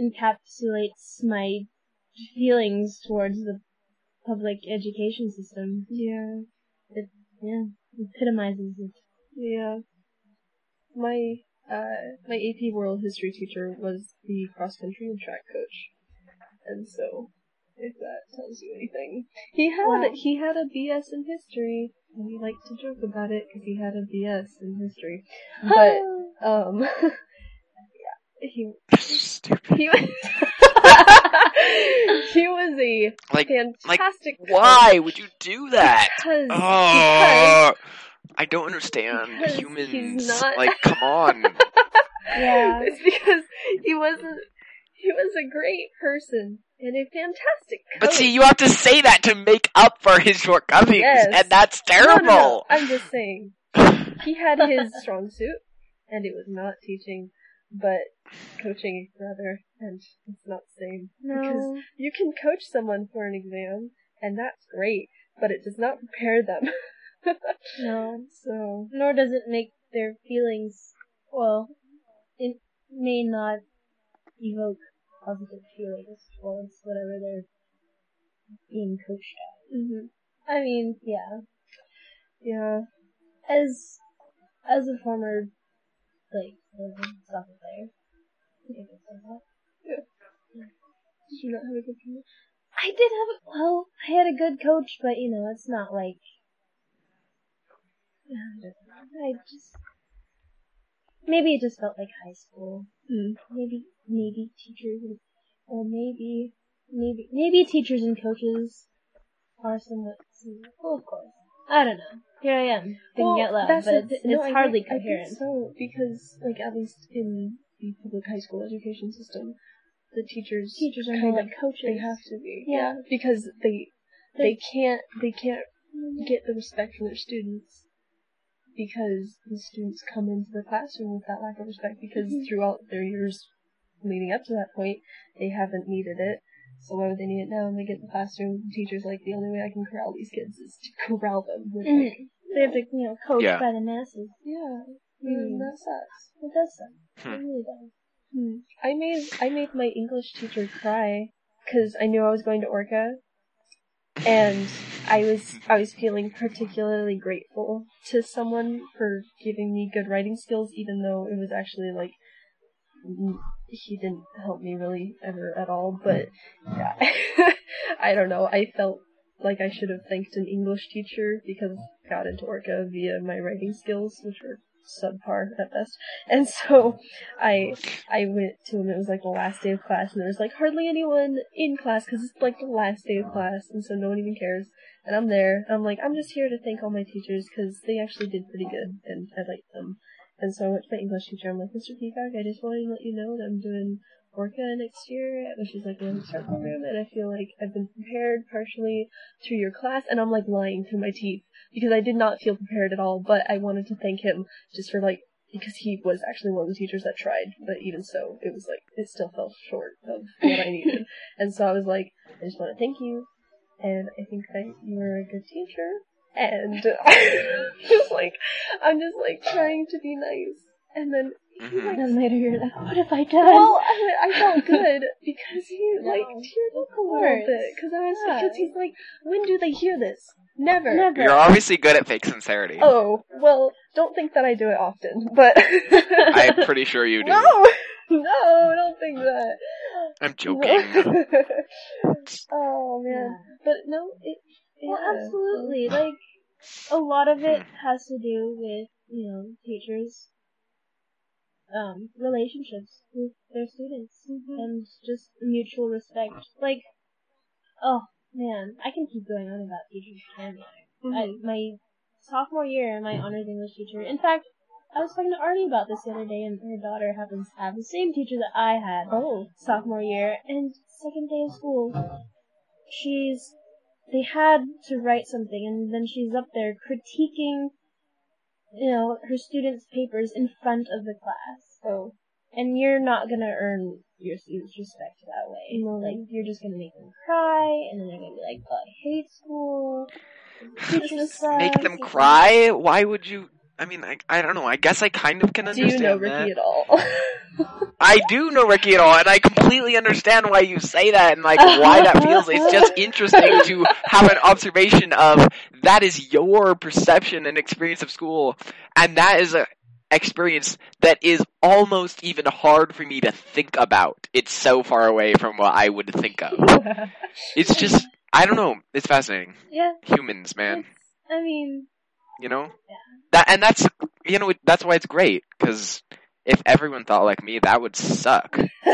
encapsulates my feelings towards the public education system. Yeah. It yeah, epitomizes it. Yeah. My uh my AP World History teacher was the cross country and track coach, and so if that tells you anything, he had Wow. he had a BS in history, and we like to joke about it because he had a BS in history. But um, yeah, he Stupid. he was he was a Like, fantastic. coach why would you do that? Because Oh, I don't understand because he's humans. not- Like, come on. yeah. It's because he wasn't. He was a great person and a fantastic coach. But see, you have to say that to make up for his shortcomings, Yes. and that's No, no, terrible. no, I'm just saying he had his strong suit, and it was not teaching, but coaching rather, and it's not the same. Because you can coach someone for an exam, and that's great, but it does not prepare them. No. so Nor does it make their feelings, well, it may not evoke positive feelings towards whatever they're being coached at. hmm I mean, yeah. yeah, As, as a former, like, soccer player, I think I can say did you not have a good coach? I did have, a- well, I had a good coach, but you know, it's not like, I just, maybe it just felt like high school. Hmm. Maybe, maybe teachers, and, or maybe, maybe, maybe teachers and coaches are somewhat similar. Well, of course. I don't know. Here I am, thinking out loud, but it's, no, it's I hardly think- I think coherent. so because, like, at least in the public high school education system, the teachers Teachers are kind of like coaches. they have to be, Yeah. because they They- they can't they can't get the respect from their students because the students come into the classroom with that lack of respect because Mhm. throughout their years leading up to that point they haven't needed it. So why would they need it now? And they get in the classroom, the teacher's like, the only way I can corral these kids is to corral them with like, Mhm. They have to, you know, coach Yeah. by the masses. yeah, Mm. mm, that sucks. It does suck. Hmm. It really does. Hmm. I made I made my English teacher cry because I knew I was going to Orca, and I was I was feeling particularly grateful to someone for giving me good writing skills, even though it was actually like he didn't help me really ever at all. But yeah, I don't know. I felt like I should have thanked an English teacher because I got into Orca via my writing skills, which were subpar at best. And so I I went to him. It was like the last day of class, and there was like hardly anyone in class because it's like the last day of class, and so no one even cares. And I'm there. And I'm like, I'm just here to thank all my teachers because they actually did pretty good, and I liked them. And so I went to my English teacher. I'm like, Mr. Peacock, I just wanted to let you know that I'm doing Orca next year, which is like a Start program, and I feel like I've been prepared partially through your class, and I'm like lying through my teeth. Because I did not feel prepared at all, but I wanted to thank him just for like, because he was actually one of the teachers that tried, but even so, it was like, it still fell short of what I needed. and so I was like, I just want to thank you, and I think that you're a good teacher, and just like, I'm just like trying to be nice. And then he Mhm. And then later you're like, what have I done? well, I, I felt good because he like No, teared up a little bit because I was Yeah. because he's like, when do they hear this? Never. Never. You're obviously good at fake sincerity. Oh well, don't think that I do it often, but I'm pretty sure you do. no, no, don't think that. I'm joking. oh man, but no, it. Well, yeah. absolutely. Like, a lot of it Hmm. has to do with, you know, teachers' um, relationships with their students and just mutual respect. Like, oh man, I can keep going on about teachers, I? I, Mhm. my sophomore year, my honors English teacher. In fact, I was talking to Arnie about this the other day, and her daughter happens to have the same teacher that I had Oh. sophomore year. And second day of school, she's they had to write something, and then she's up there critiquing, know, her students' papers in front of the class. Oh. And you're not gonna earn your students' respect that way. No. Like you're just gonna make them cry, and then they're gonna be like, "Oh, I hate school." Teachers suck. Make them cry? Why would you? I mean, I, I don't know. I guess I kind of can Do understand you know that. Ricky at all? I do know Ricky at all, and I completely understand why you say that and like why that feels. It's just interesting to have an observation of that is your perception and experience of school, and that is a experience that is almost even hard for me to think about. It's so far away from what I would think of. It's just I don't know. It's fascinating. Yeah. Humans, man. it's- I mean, You know that, and that's you know that's why it's great because if everyone thought like me, that would suck.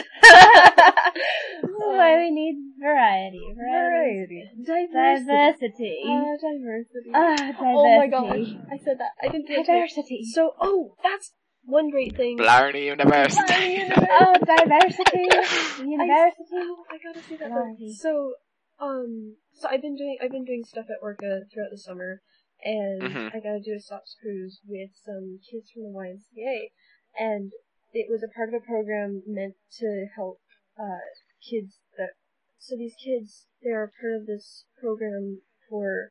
why we need variety. Variety. Diversity. Diversity. Uh, diversity. Ah, diversity. oh my gosh, I said that. I didn't get to Diversity. So, oh, that's one great thing. Blarney University. Oh, diversity. University. Oh, I gotta see that. So, um, so I've been doing I've been doing stuff at Orca throughout the summer, and Mhm. I got to do a stops cruise with some kids from the YMCA, and it was a part of a program meant to help uh, kids that. So these kids, they're part of this program for,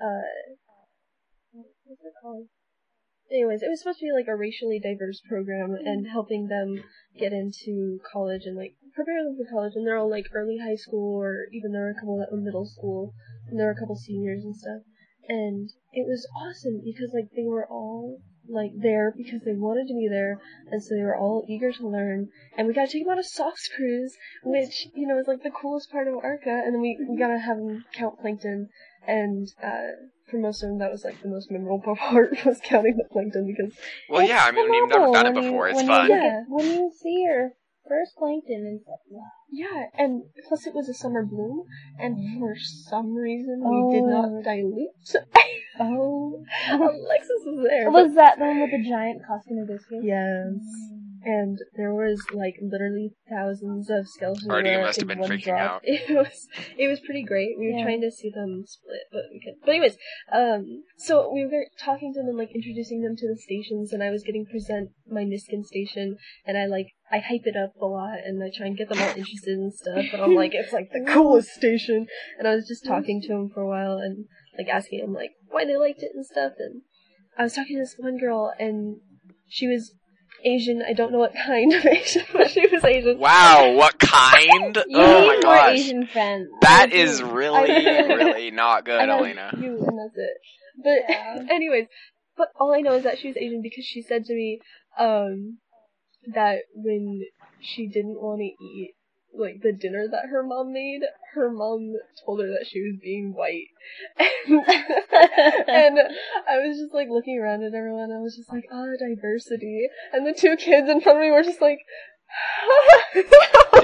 uh, what's it called? Anyways, it was supposed to be like a racially diverse program and helping them get into college and like prepare them for college. And they're all like early high school or even there were a couple that were middle school and there were a couple seniors and stuff. And it was awesome because like they were all like there because they wanted to be there and so they were all eager to learn and we got to take them on a socks cruise which you know is like the coolest part of Orca and then we, we got to have them count plankton and uh for most of them that was like the most memorable part was counting the plankton because Well, yeah, I mean, you've never done it you- before, it's fun. You Yeah. when you see your first plankton and yeah and plus it was a summer bloom and for some reason we did not Oh. dilute Oh. alexis was there Was that the one with the giant costume of biscuits? yes mm. And there was like literally thousands of skeletons Artie in must have been one freaking drop. out. It was it was pretty great. We were Yeah. trying to see them split, but we couldn't. But anyways, um, so we were talking to them like introducing them to the stations, and I was getting present my Niskin station, and I like I hype it up a lot, and I try and get them all interested in stuff. But I'm like, it's like the coolest station, and I was just talking to them for a while and like asking them like why they liked it and stuff, and I was talking to this one girl, and she was Asian. I don't know what kind of Asian, but she was Asian. Wow, what kind? You oh need my more gosh. Asian friends. That I is do. really, really not good, I know Elena. You, and that's it. But Yeah. anyways, but all I know is that she was Asian because she said to me, um, that when she didn't want to eat like the dinner that her mom made, her mom told her that she was being white. And, and I was just like looking around at everyone, I was just like, ah, diversity. And the two kids in front of me were just like, Did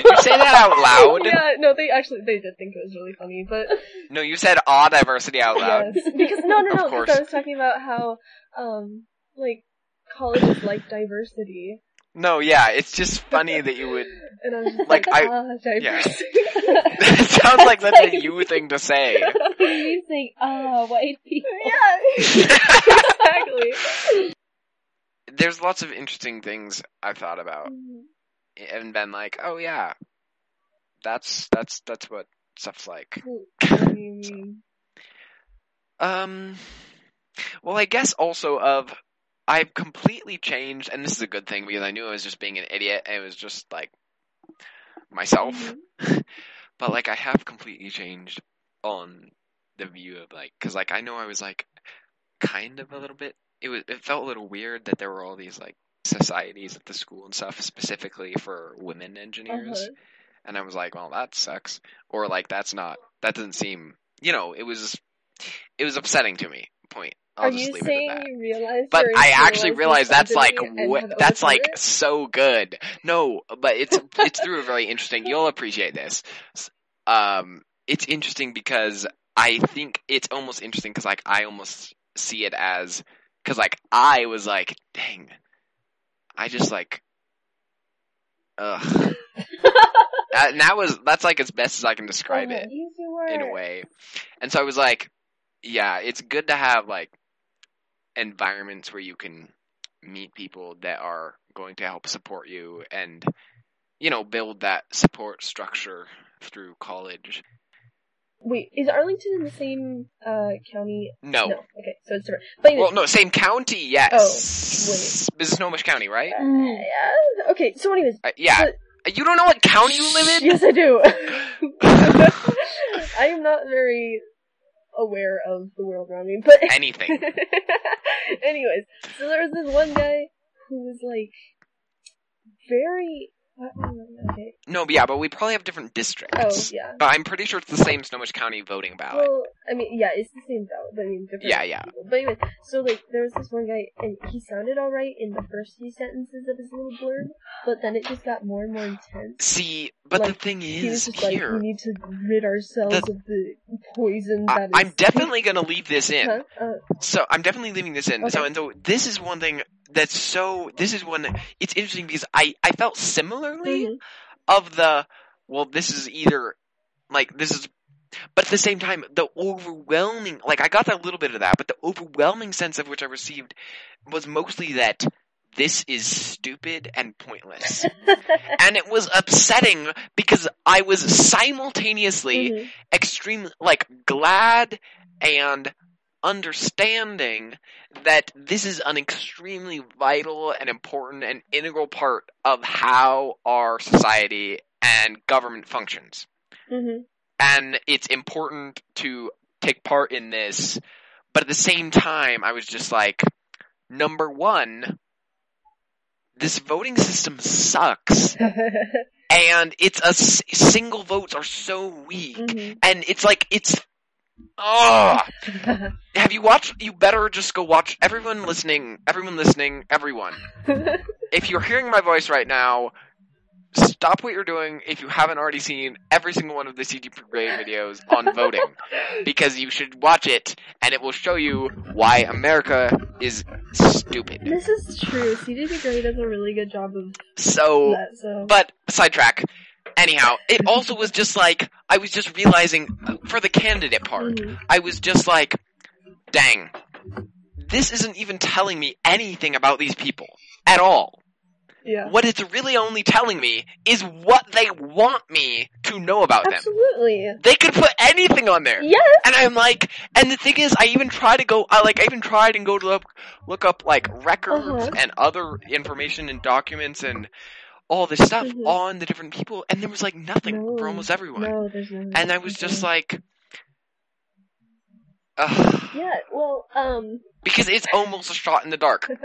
you say that out loud? Yeah, no, they actually, they did think it was really funny, but No, you said aw diversity out loud. Yes, because no, no, no. Because I was talking about how, um, like colleges like diversity. No, yeah, it's just funny that you would. And I was just Like, like, I- ah, yeah. diapers. it sounds like that's a you thing to say. you think, ah, white people. yeah, exactly. There's lots of interesting things I've thought about and been like, oh yeah, that's that's that's what stuff's like. What do you mean? Um, well, I guess also of I've completely changed, and this is a good thing because I knew I was just being an idiot, and it was just like myself. Mhm. but like I have completely changed on the view of like, because like I know I was like kind of a little bit. It was it felt a little weird that there were all these like societies at the school and stuff specifically for women engineers, Uh-huh. and I was like, well, that sucks, or like that's not that doesn't seem. You know, it was it was upsetting to me. Point. I'll Are you saying that. you realize? But I actually realized that's like wh- that's like it? so good. No, but it's it's through a very interesting. You'll appreciate this. Um, it's interesting because I think it's almost interesting because like I almost see it as because like I was like, dang, I just like, ugh. and that was that's like as best as I can describe Uh-huh. it in a way. And so I was like, yeah, it's good to have like environments where you can meet people that are going to help support you and you know build that support structure through college. Wait, is Arlington in the same uh county? No. No. Okay, so it's different. But anyway, Well, no, same county, yes. Oh, wait. This is Snohomish County, right? yeah. Okay, so anyways, Uh, yeah. You don't know what county you live in? yes, I do. I am not very aware of the world around me, but Anything. anyways, so there was this one guy who was like very. Okay. No, but yeah, but we probably have different districts. Oh yeah. But I'm pretty sure it's the same Snohomish County voting ballot. Well, I mean, yeah, it's the same ballot, but I mean, different Yeah, yeah. people. But anyway, so like, there was this one guy, and he sounded alright in the first few sentences of his little blurb, but then it just got more and more intense. See, but the Like, thing He was is just like, here. we need to rid ourselves The- of the poison I, that is. I'm definitely gonna leave this in. Huh? Uh, So I'm definitely leaving this in. So and so this is one thing that's so. This is one. It's interesting because I I felt similarly mhm. of the. Well, this is either like this is. But at the same time, the overwhelming, like I got that little bit of that, but the overwhelming sense of which I received was mostly that this is stupid and pointless. and it was upsetting because I was simultaneously Mhm. extremely like glad and understanding that this is an extremely vital and important and integral part of how our society and government functions. Mhm. And it's important to take part in this, but at the same time, I was just like, number one, this voting system sucks, and it's a s- single votes are so weak, Mhm. and it's like it's. Oh, have you watched? You better just go watch. Everyone listening, everyone listening, everyone. If you're hearing my voice right now, stop what you're doing. If you haven't already seen every single one of the CGP Grey videos on voting, because you should watch it, and it will show you why America is stupid. this is true. CGP Grey does a really good job of So that. So. But sidetrack. Anyhow, it also was just like I was just realizing for the candidate part, Mhm. I was just like, dang, this isn't even telling me anything about these people at all. Yeah. What it's really only telling me is what they want me to know about them. Absolutely. They could put anything on there. Yes. And I'm like, and the thing is, I even try to go, I like, I even tried and go to look, look up like records Uh-huh. and other information and documents and all this stuff Mhm. on the different people, and there was like nothing for almost everyone. No, no. And I was just Mhm. like, ugh, Yeah. Well. Um. because it's almost a shot in the dark.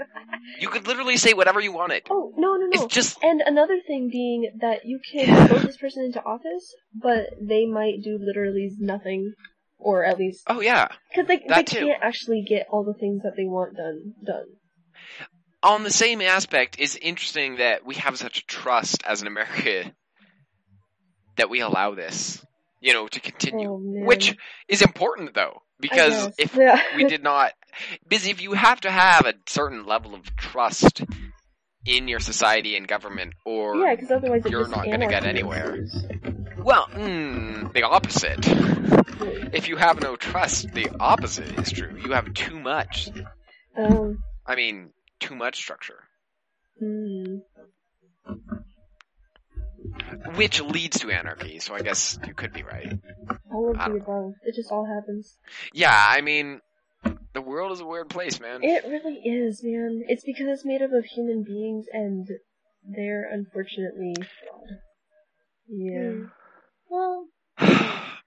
You could literally say whatever you wanted. Oh no no no. It's just, And another thing being that you can vote this person into office, but they might do literally nothing, or at least oh yeah. because they That they too. can't actually get all the things that they want done done. On the same aspect, it's interesting that we have such a trust as an America that we allow this, you know, to continue. Oh. Which is important though, because if yeah. we did not, because if you have to have a certain level of trust in your society and government, or Yeah, because otherwise you're not gonna get anywhere. well, mm, the opposite. If you have no trust, the opposite is true. You have too much. Um, I mean, too much structure, hmm. which leads to anarchy. So I guess you could be right. All of the above. It just all happens. Yeah, I mean, the world is a weird place, man. It really is, man. It's because it's made up of human beings and they're unfortunately flawed. Yeah.